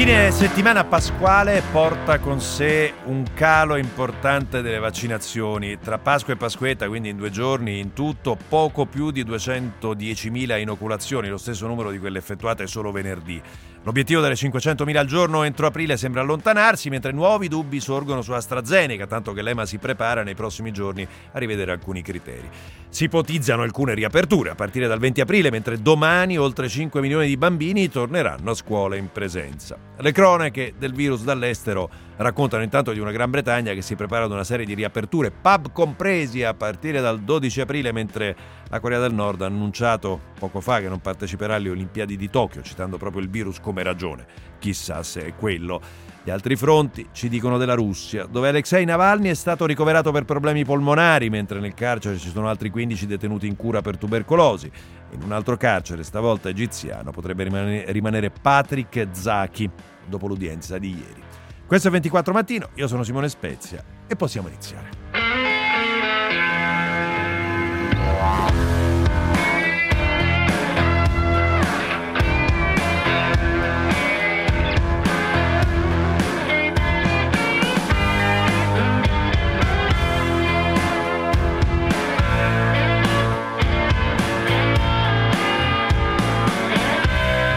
Fine settimana pasquale porta con sé un calo importante delle vaccinazioni. Tra Pasqua e Pasquetta, quindi in due giorni, in tutto poco più di 210.000 inoculazioni, lo stesso numero di quelle effettuate solo venerdì. L'obiettivo delle 500.000 al giorno entro aprile sembra allontanarsi, mentre nuovi dubbi sorgono su AstraZeneca, tanto che l'EMA si prepara nei prossimi giorni a rivedere alcuni criteri. Si ipotizzano alcune riaperture a partire dal 20 aprile, mentre domani oltre 5 milioni di bambini torneranno a scuola in presenza. Le cronache del virus dall'estero raccontano intanto di una Gran Bretagna che si prepara ad una serie di riaperture, pub compresi a partire dal 12 aprile, mentre la Corea del Nord ha annunciato poco fa che non parteciperà alle Olimpiadi di Tokyo, citando proprio il virus come ragione. Chissà se è quello. Gli altri fronti ci dicono della Russia, dove Alexei Navalny è stato ricoverato per problemi polmonari, mentre nel carcere ci sono altri 15 detenuti in cura per tubercolosi. In un altro carcere, stavolta egiziano, potrebbe rimanere Patrick Zaki dopo l'udienza di ieri. Questo è 24 mattino, io sono Simone Spezia e possiamo iniziare.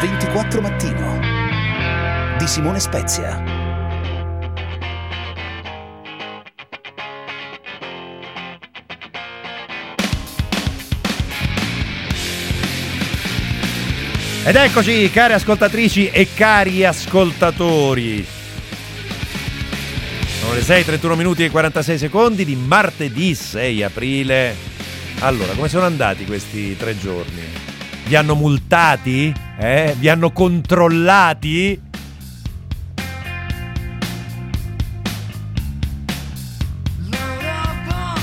24 mattino di Simone Spezia. Ed eccoci, care ascoltatrici e cari ascoltatori. Sono le 6:31 minuti e 46 secondi di martedì 6 aprile. Allora, come sono andati questi tre giorni? Vi hanno multati? Eh? Vi hanno controllati?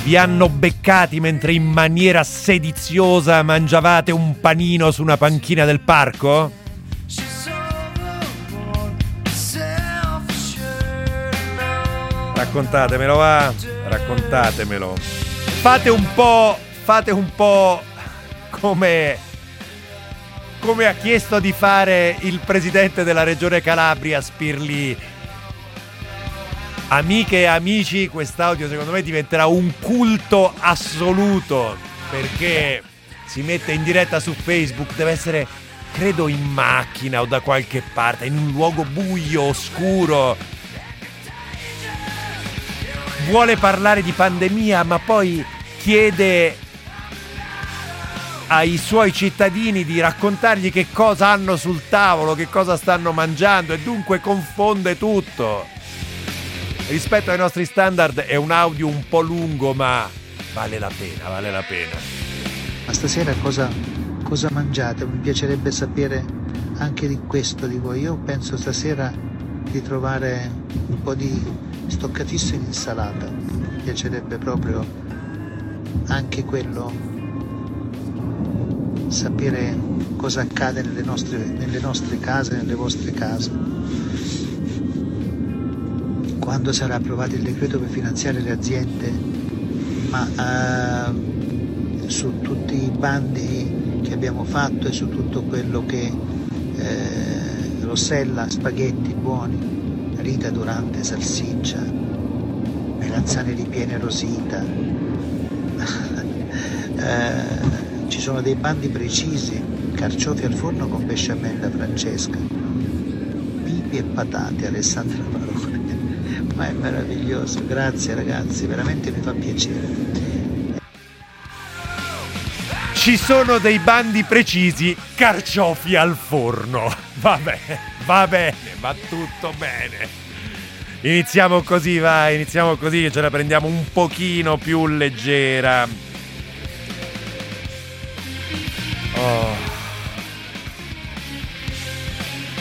Vi hanno beccati mentre in maniera sediziosa mangiavate un panino su una panchina del parco? Raccontatemelo, va? Raccontatemelo. Fate un po'. Fate un po' come come ha chiesto di fare il presidente della regione Calabria, Spirli. Amiche e amici, quest'audio secondo me diventerà un culto assoluto perché si mette in diretta su Facebook, deve essere credo in macchina o da qualche parte, in un luogo buio, oscuro. Vuole parlare di pandemia, ma poi chiede ai suoi cittadini di raccontargli che cosa hanno sul tavolo, che cosa stanno mangiando e dunque confonde tutto. Rispetto ai nostri standard è un audio un po' lungo ma vale la pena, vale la pena. Ma stasera cosa, cosa mangiate? Mi piacerebbe sapere anche di questo di voi. Io penso stasera di trovare un po' di stoccatissima insalata. Mi piacerebbe proprio anche quello sapere cosa accade nelle nostre, nelle nostre case, nelle vostre case. Quando sarà approvato il decreto per finanziare le aziende, ma uh, su tutti i bandi che abbiamo fatto e su tutto quello che eh, Rossella, spaghetti buoni, Rita Durante, salsiccia, melanzane ripiene rosita. eh, ci sono dei bandi precisi, carciofi al forno con besciamella Francesca, pipi e patate Alessandra Marone. Ma è meraviglioso, grazie ragazzi, veramente mi fa piacere. Ci sono dei bandi precisi, carciofi al forno. Va bene, va bene, va tutto bene. Iniziamo così, vai, iniziamo così ce la prendiamo un pochino più leggera.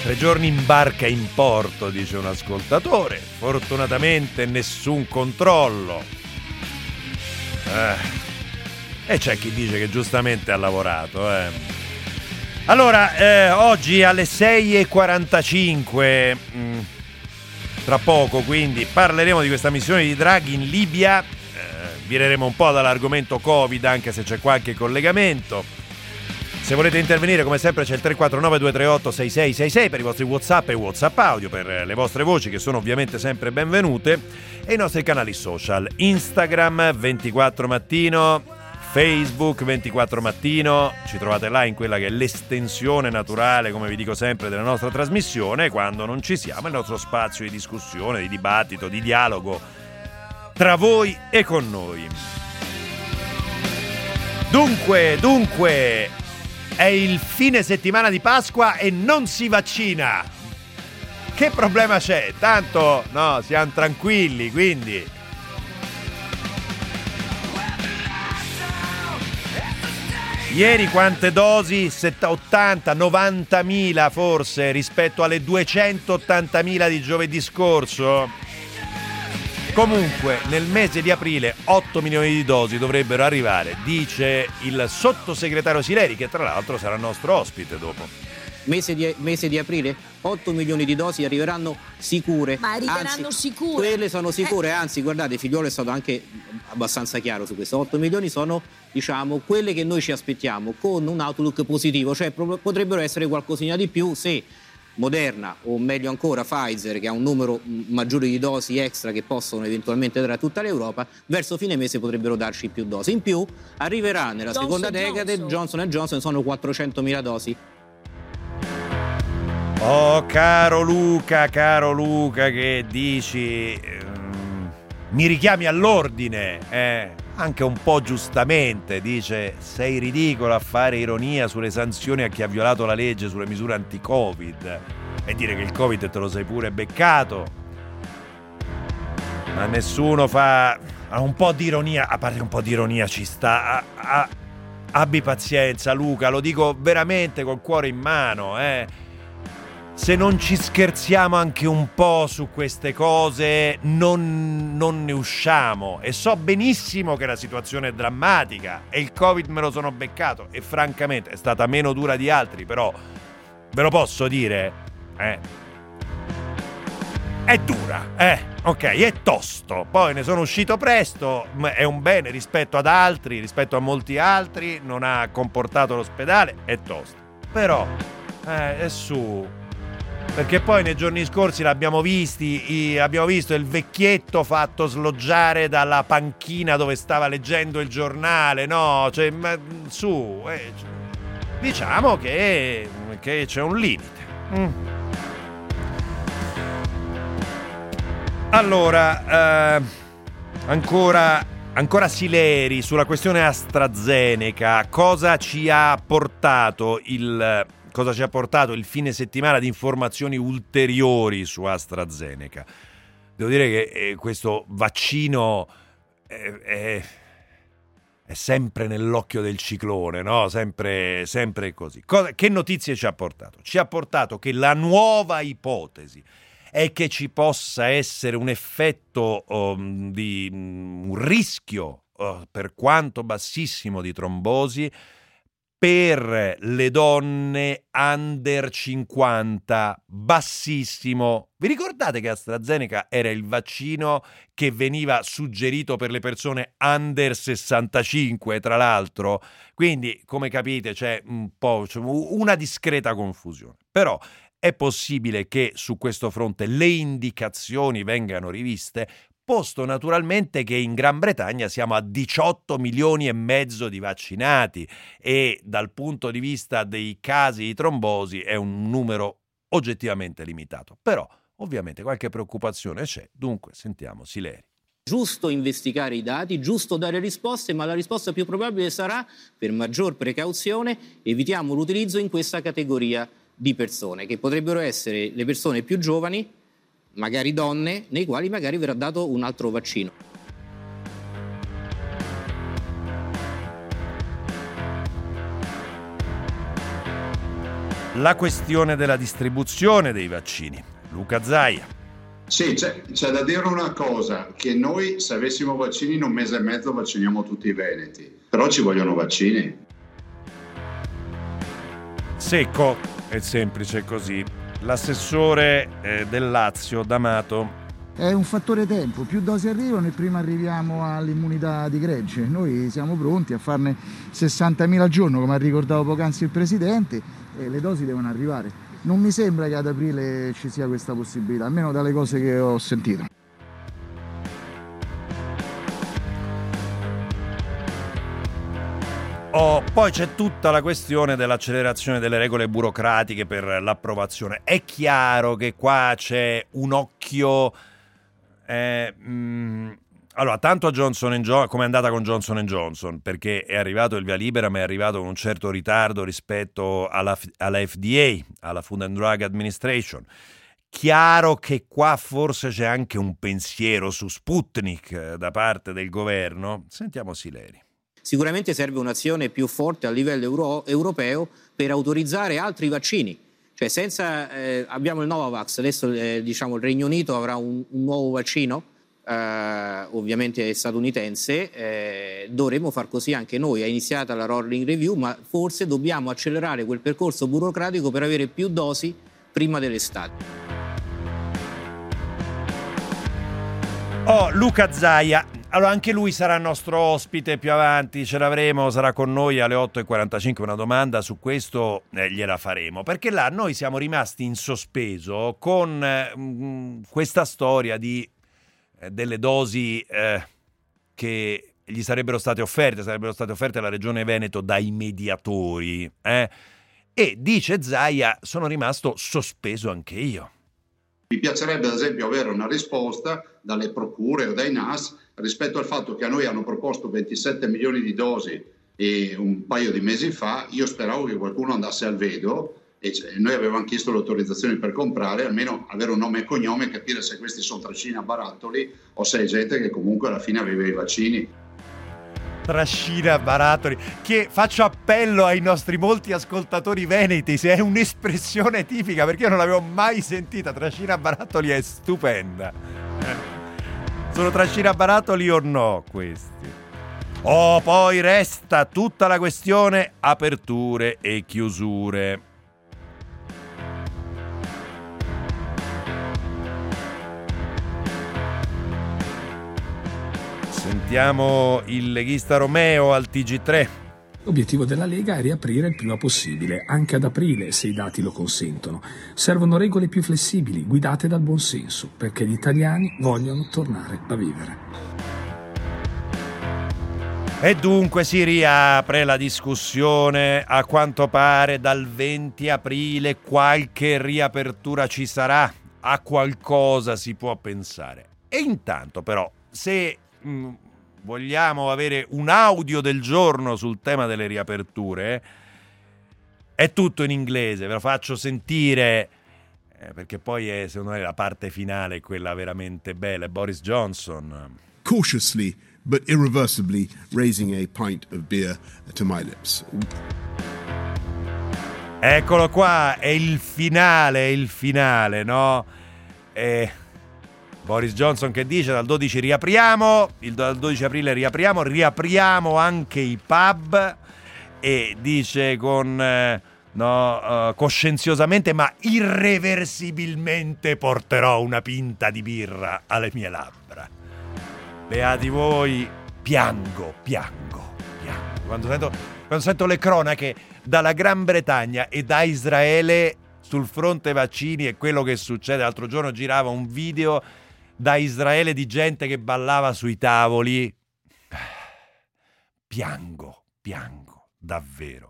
Tre giorni in barca in porto, dice un ascoltatore. Fortunatamente nessun controllo. Eh. E c'è chi dice che giustamente ha lavorato. Eh. Allora, eh, oggi alle 6.45, mh, mm, tra poco quindi, parleremo di questa missione di Draghi in Libia. Eh, vireremo un po' dall'argomento Covid, anche se c'è qualche collegamento Se volete intervenire, come sempre, c'è il 349-238-6666 per i vostri WhatsApp e WhatsApp audio, per le vostre voci che sono ovviamente sempre benvenute, e i nostri canali social: Instagram 24 mattino, Facebook 24 mattino, ci trovate là in quella che è l'estensione naturale, come vi dico sempre, della nostra trasmissione, quando non ci siamo, il nostro spazio di discussione, di dibattito, di dialogo tra voi e con noi. Dunque, dunque, è il fine settimana di Pasqua e non si vaccina. Che problema c'è? Tanto, no, siamo tranquilli, quindi... Ieri quante dosi? 80, 90 mila forse rispetto alle 280 mila di giovedì scorso? Comunque, nel mese di aprile 8 milioni di dosi dovrebbero arrivare, dice il sottosegretario Sileri, che tra l'altro sarà nostro ospite dopo. Mese di, mese di aprile 8 milioni di dosi arriveranno sicure. Ma arriveranno anzi, sicure? Quelle sono sicure, Eh. anzi guardate, Figliolo è stato anche abbastanza chiaro su questo. 8 milioni sono diciamo quelle che noi ci aspettiamo con un outlook positivo, cioè pro- potrebbero essere qualcosina di più se Moderna o meglio ancora Pfizer che ha un numero mh, maggiore di dosi extra che possono eventualmente dare a tutta l'Europa, verso fine mese potrebbero darci più dosi. In più arriverà nella Johnson seconda decade Johnson. Johnson Johnson sono 400.000 dosi. Oh, caro Luca, caro Luca, che dici... ehm, mi richiami all'ordine, eh? Anche un po' giustamente, dice, sei ridicolo a fare ironia sulle sanzioni a chi ha violato la legge sulle misure anti-Covid e dire che il Covid te lo sei pure beccato. Ma nessuno fa... un po' di ironia, a parte un po' di ironia ci sta... a- a- abbi pazienza Luca, lo dico veramente col cuore in mano, eh se non ci scherziamo anche un po' su queste cose, non, non ne usciamo. E so benissimo che la situazione è drammatica e il Covid me lo sono beccato e francamente è stata meno dura di altri, però ve lo posso dire, eh. È dura, eh, ok, è tosto. Poi ne sono uscito presto, è un bene rispetto ad altri, rispetto a molti altri, non ha comportato l'ospedale, è tosto. Però, eh, è su, perché poi nei giorni scorsi l'abbiamo visti, abbiamo visto il vecchietto fatto sloggiare dalla panchina dove stava leggendo il giornale, no? Cioè, ma, su, eh, diciamo che, che c'è un limite. Mm. Allora, eh, ancora, ancora Sileri sulla questione AstraZeneca, cosa ci ha portato il cosa ci ha portato il fine settimana di informazioni ulteriori su AstraZeneca. Devo dire che eh, questo vaccino è, è- è sempre nell'occhio del ciclone, no? Sempre, sempre così. Cosa- che notizie ci ha portato? Ci ha portato che la nuova ipotesi è che ci possa essere un effetto um, di mm, un rischio, uh, per quanto bassissimo, di trombosi per le donne under 50, bassissimo. Vi ricordate che AstraZeneca era il vaccino che veniva suggerito per le persone under 65, tra l'altro? Quindi, come capite, c'è un po' una discreta confusione. Però è possibile che su questo fronte le indicazioni vengano riviste, posto naturalmente che in Gran Bretagna siamo a 18 milioni e mezzo di vaccinati e dal punto di vista dei casi di trombosi è un numero oggettivamente limitato. Però ovviamente qualche preoccupazione c'è, dunque sentiamo Sileri. Giusto investigare i dati, giusto dare risposte, ma la risposta più probabile sarà, per maggior precauzione, evitiamo l'utilizzo in questa categoria di persone, che potrebbero essere le persone più giovani, magari donne, nei quali magari verrà dato un altro vaccino. La questione della distribuzione dei vaccini. Luca Zaia. Sì, c'è, c'è da dire una cosa, che noi se avessimo vaccini in un mese e mezzo vacciniamo tutti i veneti, però ci vogliono vaccini. Secco e semplice così. L'assessore eh, del Lazio, D'Amato, è un fattore tempo, più dosi arrivano e prima arriviamo all'immunità di gregge. Noi siamo pronti a farne 60.000 al giorno, come ha ricordato poc'anzi il Presidente, e le dosi devono arrivare. Non mi sembra che ad aprile ci sia questa possibilità, almeno dalle cose che ho sentito. Poi c'è tutta la questione dell'accelerazione delle regole burocratiche per l'approvazione. È chiaro che qua c'è un occhio eh, mh, mm, allora, tanto a Johnson Johnson, come è andata con Johnson Johnson, perché è arrivato il via libera, ma è arrivato con un certo ritardo rispetto alla, alla FDA, alla Food and Drug Administration. Chiaro che qua forse c'è anche un pensiero su Sputnik eh, da parte del governo. Sentiamo Sileri. Sicuramente serve un'azione più forte a livello euro- europeo per autorizzare altri vaccini. Cioè senza, eh, abbiamo il Novavax, adesso eh, diciamo, il Regno Unito avrà un, un nuovo vaccino, eh, ovviamente statunitense, eh, dovremmo far così anche noi. È iniziata la rolling review, ma forse dobbiamo accelerare quel percorso burocratico per avere più dosi prima dell'estate. Oh, Luca Zaia, allora, anche lui sarà nostro ospite più avanti, ce l'avremo, sarà con noi alle 8.45 una domanda su questo eh, gliela faremo, perché là noi siamo rimasti in sospeso con eh, questa storia di, eh, delle dosi eh, che gli sarebbero state offerte, sarebbero state offerte alla Regione Veneto dai mediatori. Eh? E dice Zaia, sono rimasto sospeso anche io. Mi piacerebbe ad esempio avere una risposta dalle procure o dai NAS rispetto al fatto che a noi hanno proposto 27 milioni di dosi un paio di mesi fa, io speravo che qualcuno andasse al vedo e noi avevamo chiesto l'autorizzazione per comprare, almeno avere un nome e cognome e capire se questi sono trascina barattoli o se è gente che comunque alla fine aveva i vaccini. Trascina barattoli, che faccio appello ai nostri molti ascoltatori veneti, se è un'espressione tipica, perché io non l'avevo mai sentita, trascina barattoli è stupenda. Eh. Sono trascinabarattoli o no questi? Oh, poi resta tutta la questione aperture e chiusure. Sentiamo il leghista Romeo al TG3. L'obiettivo della Lega è riaprire il prima possibile, anche ad aprile se i dati lo consentono. Servono regole più flessibili, guidate dal buonsenso, perché gli italiani vogliono tornare a vivere. E dunque si riapre la discussione, a quanto pare dal 20 aprile qualche riapertura ci sarà, a qualcosa si può pensare. E intanto però, se mh, mm, vogliamo avere un audio del giorno sul tema delle riaperture, è tutto in inglese, ve lo faccio sentire eh, perché poi è, secondo me la parte finale quella veramente bella, Boris Johnson. Cautiously but irreversibly raising a pint of beer to my lips. Eccolo qua, è il finale, il finale, no? E Boris Johnson che dice dal 12 riapriamo, il, dal 12 aprile riapriamo, riapriamo anche i pub e dice con... Eh, no, uh, coscienziosamente ma irreversibilmente porterò una pinta di birra alle mie labbra. Beati voi, piango, piango, piango. Quando sento, quando sento le cronache dalla Gran Bretagna e da Israele sul fronte vaccini e quello che succede. L'altro giorno girava un video da Israele di gente che ballava sui tavoli. Piango, piango, davvero.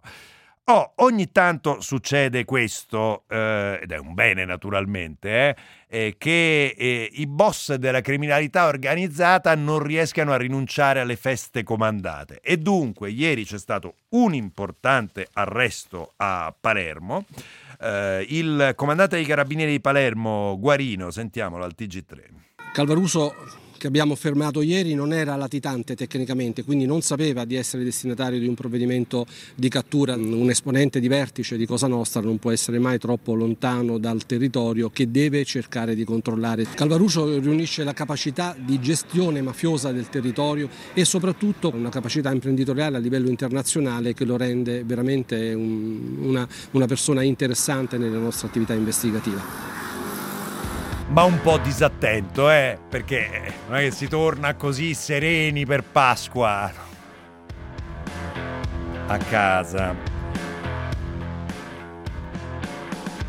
Oh, ogni tanto succede questo, eh, ed è un bene naturalmente, eh, eh, che eh, i boss della criminalità organizzata non riescano a rinunciare alle feste comandate. E dunque ieri c'è stato un importante arresto a Palermo. Eh, il comandante dei carabinieri di Palermo, Guarino, sentiamolo al TG3. Calvaruso che abbiamo fermato ieri non era latitante tecnicamente, quindi non sapeva di essere destinatario di un provvedimento di cattura. Un esponente di vertice di Cosa Nostra non può essere mai troppo lontano dal territorio che deve cercare di controllare. Calvaruso riunisce la capacità di gestione mafiosa del territorio e soprattutto una capacità imprenditoriale a livello internazionale che lo rende veramente un, una, una persona interessante nella nostra attività investigativa. Ma un po' disattento, eh, perché non è che si torna così sereni per Pasqua a casa.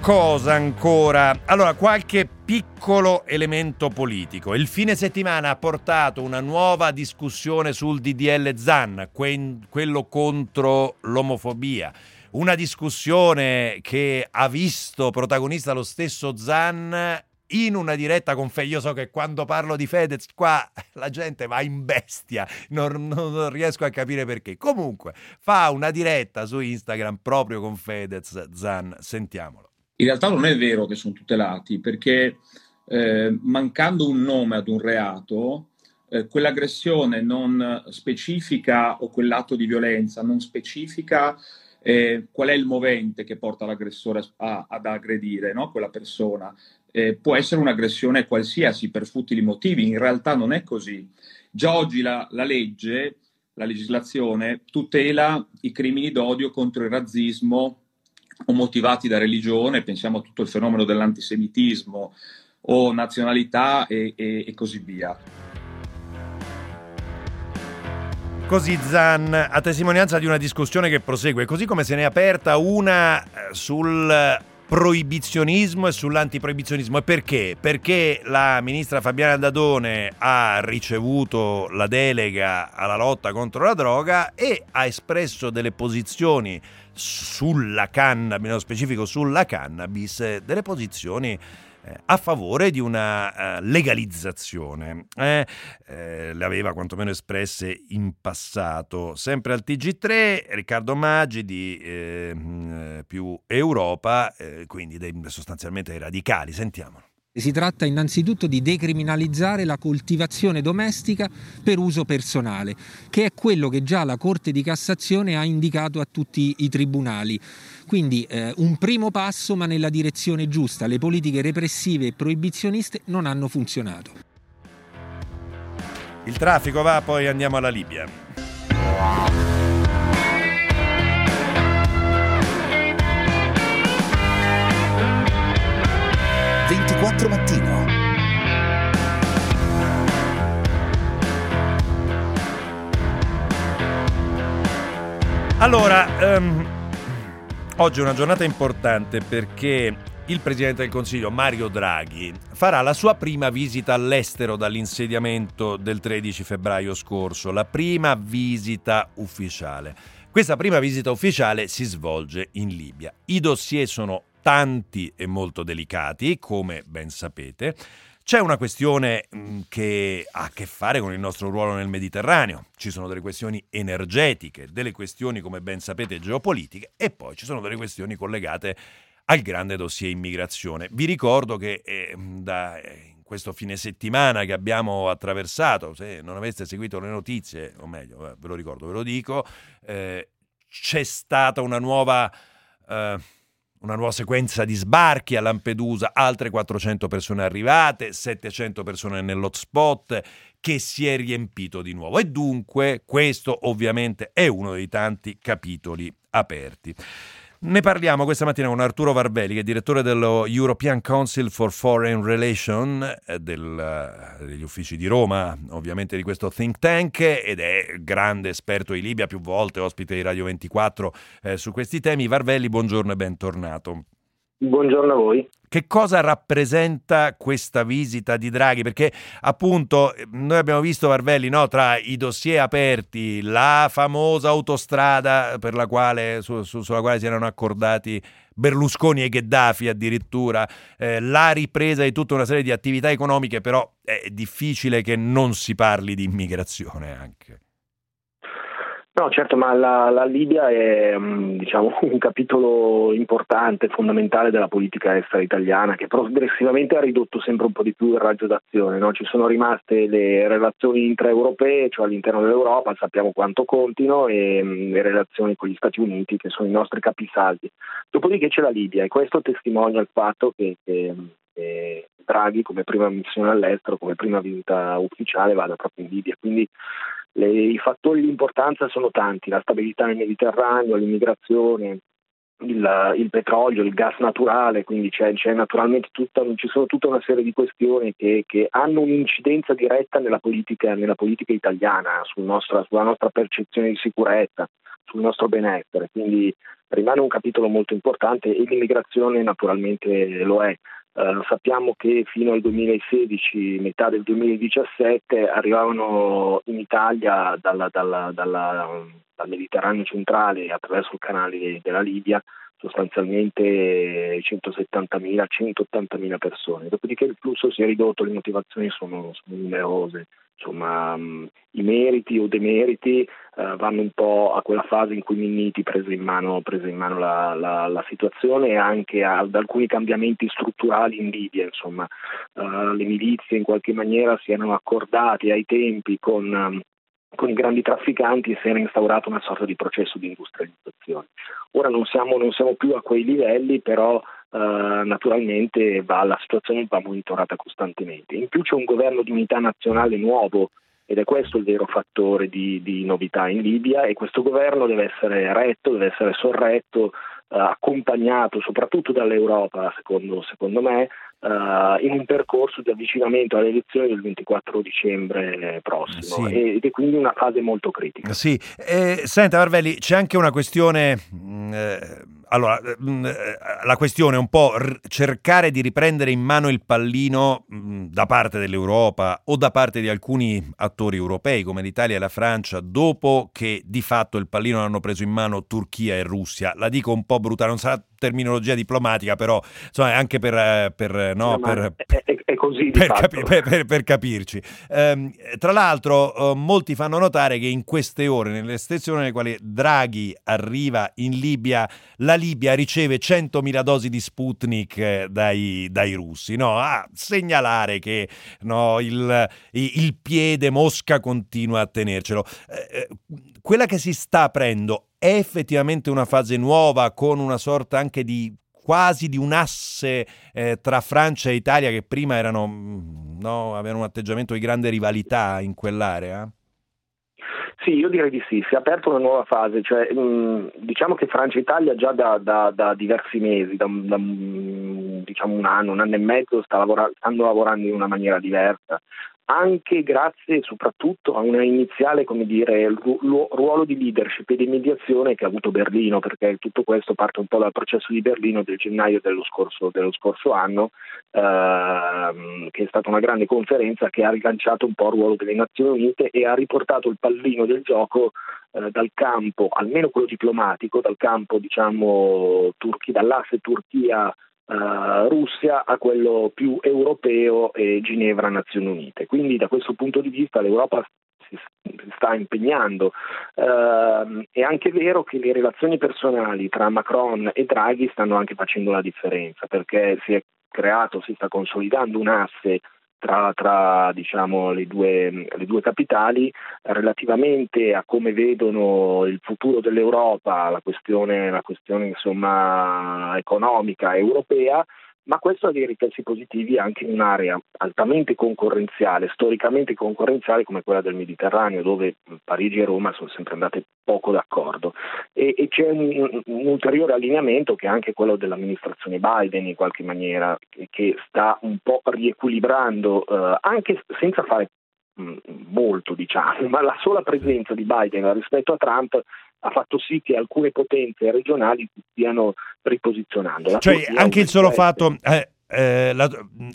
Cosa ancora? Allora, qualche piccolo elemento politico. Il fine settimana ha portato una nuova discussione sul DDL ZAN, quello contro l'omofobia. Una discussione che ha visto protagonista lo stesso Zan in una diretta con Fedez. Io so che quando parlo di Fedez qua la gente va in bestia, non, non, riesco a capire perché. Comunque fa una diretta su Instagram proprio con Fedez Zan, sentiamolo. In realtà non è vero che sono tutelati perché eh, mancando un nome ad un reato, eh, quell'aggressione non specifica o quell'atto di violenza non specifica eh, qual è il movente che porta l'aggressore a, ad aggredire no? quella persona. Eh, può essere un'aggressione qualsiasi per futili motivi, in realtà non è così. Già oggi la, la legge, la legislazione, tutela i crimini d'odio contro il razzismo o motivati da religione, pensiamo a tutto il fenomeno dell'antisemitismo o nazionalità e, e, e così via. Così Zan, a testimonianza di una discussione che prosegue, così come se ne è aperta una eh, sul proibizionismo e sull'antiproibizionismo. E perché? Perché la ministra Fabiana Dadone ha ricevuto la delega alla lotta contro la droga e ha espresso delle posizioni sulla cannabis, nello specifico sulla cannabis, delle posizioni a favore di una uh, legalizzazione. Eh, eh, le aveva quantomeno espresse in passato. Sempre al TG3, Riccardo Maggi di eh, mm, più Europa, eh, quindi dei, sostanzialmente dei radicali. Sentiamolo. Si tratta innanzitutto di decriminalizzare la coltivazione domestica per uso personale, che è quello che già la Corte di Cassazione ha indicato a tutti i tribunali. Quindi eh, un primo passo ma nella direzione giusta. Le politiche repressive e proibizioniste non hanno funzionato. Il traffico va, poi andiamo alla Libia. 24 mattino. Allora, um, oggi è una giornata importante perché il Presidente del Consiglio Mario Draghi farà la sua prima visita all'estero dall'insediamento del 13 febbraio scorso, la prima visita ufficiale. Questa prima visita ufficiale si svolge in Libia. I dossier sono tanti e molto delicati, come ben sapete. C'è una questione mm, che ha a che fare con il nostro ruolo nel Mediterraneo, ci sono delle questioni energetiche, delle questioni, come ben sapete, geopolitiche e poi ci sono delle questioni collegate al grande dossier immigrazione. Vi ricordo che eh, da eh, questo fine settimana che abbiamo attraversato, se non aveste seguito le notizie, o meglio, eh, ve lo ricordo, ve lo dico, eh, c'è stata una nuova... Una nuova sequenza di sbarchi a Lampedusa, altre 400 persone arrivate, 700 persone nell'hotspot che si è riempito di nuovo e dunque questo ovviamente è uno dei tanti capitoli aperti. Ne parliamo questa mattina con Arturo Varvelli, che è direttore dello European Council for Foreign Relations, eh, del, eh, degli uffici di Roma, ovviamente di questo think tank, ed è grande esperto di Libia, più volte ospite di Radio 24 eh, su questi temi. Varvelli, buongiorno e bentornato. Buongiorno a voi. Che cosa rappresenta questa visita di Draghi? Perché appunto noi abbiamo visto Varvelli no, tra i dossier aperti, la famosa autostrada quale, su, su, sulla quale si erano accordati Berlusconi e Gheddafi addirittura, eh, la ripresa di tutta una serie di attività economiche, però è difficile che non si parli di immigrazione anche. No, certo, ma la, la Libia è mm, diciamo, un capitolo importante, fondamentale della politica estera italiana, che progressivamente ha ridotto sempre un po' di più il raggio d'azione. No? Ci sono rimaste le relazioni intraeuropee, cioè all'interno dell'Europa, sappiamo quanto contino, e mm, le relazioni con gli Stati Uniti, che sono i nostri capisaldi. Dopodiché c'è la Libia, e questo testimonia il fatto che, che, che Draghi, come prima missione all'estero, come prima visita ufficiale, vada proprio in Libia. Quindi le, I fattori di importanza sono tanti, la stabilità nel Mediterraneo, l'immigrazione, il, il, petrolio, il gas naturale, quindi c'è, c'è naturalmente tutta, ci sono tutta una serie di questioni che, che hanno un'incidenza diretta nella politica, nella politica italiana, sul nostra, sulla nostra percezione di sicurezza, sul nostro benessere, quindi rimane un capitolo molto importante e l'immigrazione naturalmente lo è. Uh, sappiamo che fino al 2016, metà del 2017, arrivavano in Italia dalla, dalla, dalla, dal Mediterraneo centrale attraverso il canale della Libia sostanzialmente 170.000, 180.000 persone. Dopodiché il flusso si è ridotto, le motivazioni sono, sono numerose. Insomma, um, i meriti o demeriti uh, vanno un po' a quella fase in cui Minniti prese in mano, prese in mano la, la, la, situazione e anche ad alcuni cambiamenti strutturali in Libia. Insomma, uh, le milizie in qualche maniera si erano accordate ai tempi con um, con i grandi trafficanti si era instaurato una sorta di processo di industrializzazione. Ora non siamo, non siamo più a quei livelli, però eh, naturalmente va, la situazione va monitorata costantemente. In più c'è un governo di unità nazionale nuovo ed è questo il vero fattore di, di novità in Libia e questo governo deve essere retto, deve essere sorretto eh, accompagnato soprattutto dall'Europa, secondo, secondo me, Uh, in un percorso di avvicinamento alle elezioni del 24 dicembre prossimo sì. ed è quindi una fase molto critica. Sì, eh, senta Varvelli, c'è anche una questione... Mh, eh allora, mm, eh, la questione è un po' cercare di riprendere in mano il pallino mm, da parte dell'Europa o da parte di alcuni attori europei come l'Italia e la Francia dopo che di fatto il pallino l'hanno preso in mano Turchia e Russia. La dico un po' brutale, non sarà terminologia diplomatica, però insomma, anche per, eh, per, no, per, è, è, così per, capi- per capirci. Um, tra l'altro, uh, molti fanno notare che in queste ore, nelle stesse ore nelle quali Draghi arriva in Libia, la Libia riceve 100.000 dosi di Sputnik eh, dai, dai russi, no? a segnalare che no, il, il, piede Mosca continua a tenercelo. Eh, quella che si sta aprendo è effettivamente una fase nuova con una sorta anche di quasi di un asse eh, tra Francia e Italia che prima erano, mm, no, avevano un atteggiamento di grande rivalità in quell'area? Sì, io direi di sì, si è aperta una nuova fase, cioè, mh, mm, diciamo che Francia e Italia già da, da, da diversi mesi, da, da diciamo un anno, un anno e mezzo sta lavora- stanno lavorando in una maniera diversa, anche grazie soprattutto a un iniziale dire, ruolo di leadership e di mediazione che ha avuto Berlino, perché tutto questo parte un po' dal processo di Berlino del gennaio dello scorso, dello scorso anno, ehm, che è stata una grande conferenza che ha rilanciato un po' il ruolo delle Nazioni Unite e ha riportato il pallino del gioco eh, dal campo, almeno quello diplomatico, dal campo diciamo, turchi, dall'asse Turchia Uh, Russia a quello più europeo e Ginevra Nazioni Unite. Quindi da questo punto di vista l'Europa si sta impegnando. Uh, è anche vero che le relazioni personali tra Macron e Draghi stanno anche facendo la differenza perché si è creato, si sta consolidando un asse tra, tra diciamo, le, due, le, due, capitali relativamente a come vedono il futuro dell'Europa, la questione, la questione insomma, economica europea ma questo ha dei riflessi positivi anche in un'area altamente concorrenziale, storicamente concorrenziale come quella del Mediterraneo, dove Parigi e Roma sono sempre andate poco d'accordo. E, e c'è un, un, ulteriore allineamento che è anche quello dell'amministrazione Biden in qualche maniera, che, sta un po' riequilibrando, eh, anche senza fare molto, diciamo, ma la sola presenza di Biden rispetto a Trump ha fatto sì che alcune potenze regionali stiano riposizionando. La cioè anche il solo fatto... Eh... Eh, la,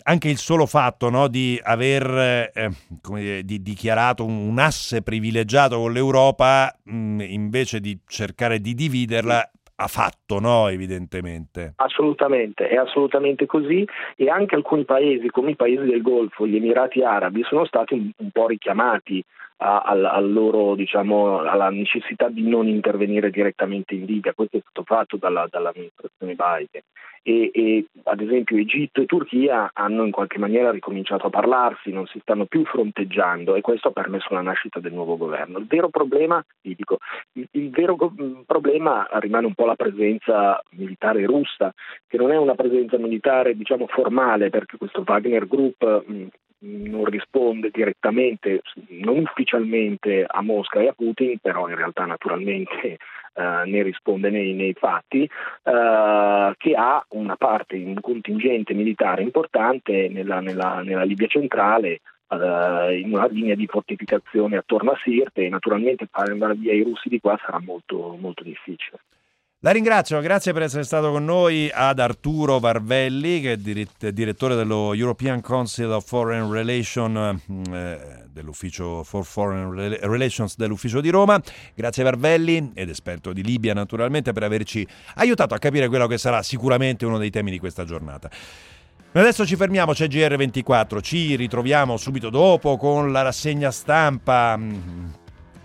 anche il solo fatto no, di aver eh, dire, di, dichiarato un, un, asse privilegiato con l'Europa mh, invece di cercare di dividerla ha fatto, no? Evidentemente. Assolutamente, è assolutamente così e anche alcuni paesi, come i paesi del Golfo, gli Emirati Arabi, sono stati un, un po' richiamati a, a, loro, diciamo, alla necessità di non intervenire direttamente in Libia. Questo è stato fatto dalla, dall'amministrazione Biden. E, e, ad esempio Egitto e Turchia hanno in qualche maniera ricominciato a parlarsi, non si stanno più fronteggiando e questo ha permesso la nascita del nuovo governo. Il vero problema, dico, il, il vero go- problema rimane un po' la presenza militare russa, che non è una presenza militare diciamo formale perché questo Wagner Group mh, non risponde direttamente, non ufficialmente a Mosca e a Putin, però in realtà naturalmente eh, ne risponde nei, nei fatti, eh, che ha una parte, un contingente militare importante nella, nella, nella Libia centrale, eh, in una linea di fortificazione attorno a Sirte e naturalmente fare andare via i russi di qua sarà molto, molto difficile. La ringrazio, grazie per essere stato con noi ad Arturo Varvelli, che è direttore dello European Council of Foreign Relations eh, dell'ufficio for Foreign Relations dell'ufficio di Roma. Grazie Varvelli ed esperto di Libia naturalmente per averci aiutato a capire quello che sarà sicuramente uno dei temi di questa giornata. Adesso ci fermiamo, c'è GR24, ci ritroviamo subito dopo con la rassegna stampa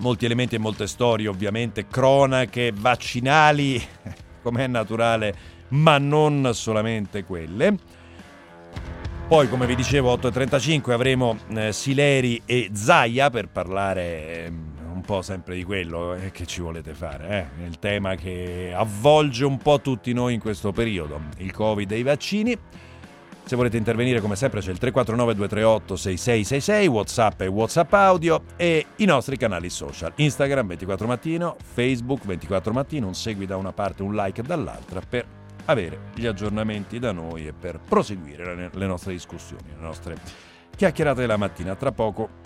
molti elementi e molte storie, ovviamente, cronache vaccinali, come è naturale, ma non solamente quelle. Poi, come vi dicevo, 8.35 avremo eh, Sileri e Zaia per parlare eh, un po' sempre di quello eh, che ci volete fare, eh? il tema che avvolge un po' tutti noi in questo periodo, il Covid e i vaccini. Se volete intervenire come sempre c'è il 349 238 6666, Whatsapp e Whatsapp audio e i nostri canali social, Instagram 24 mattino, Facebook 24 mattino, un segui da una parte, un like dall'altra per avere gli aggiornamenti da noi e per proseguire le nostre discussioni, le nostre chiacchierate della mattina. Tra poco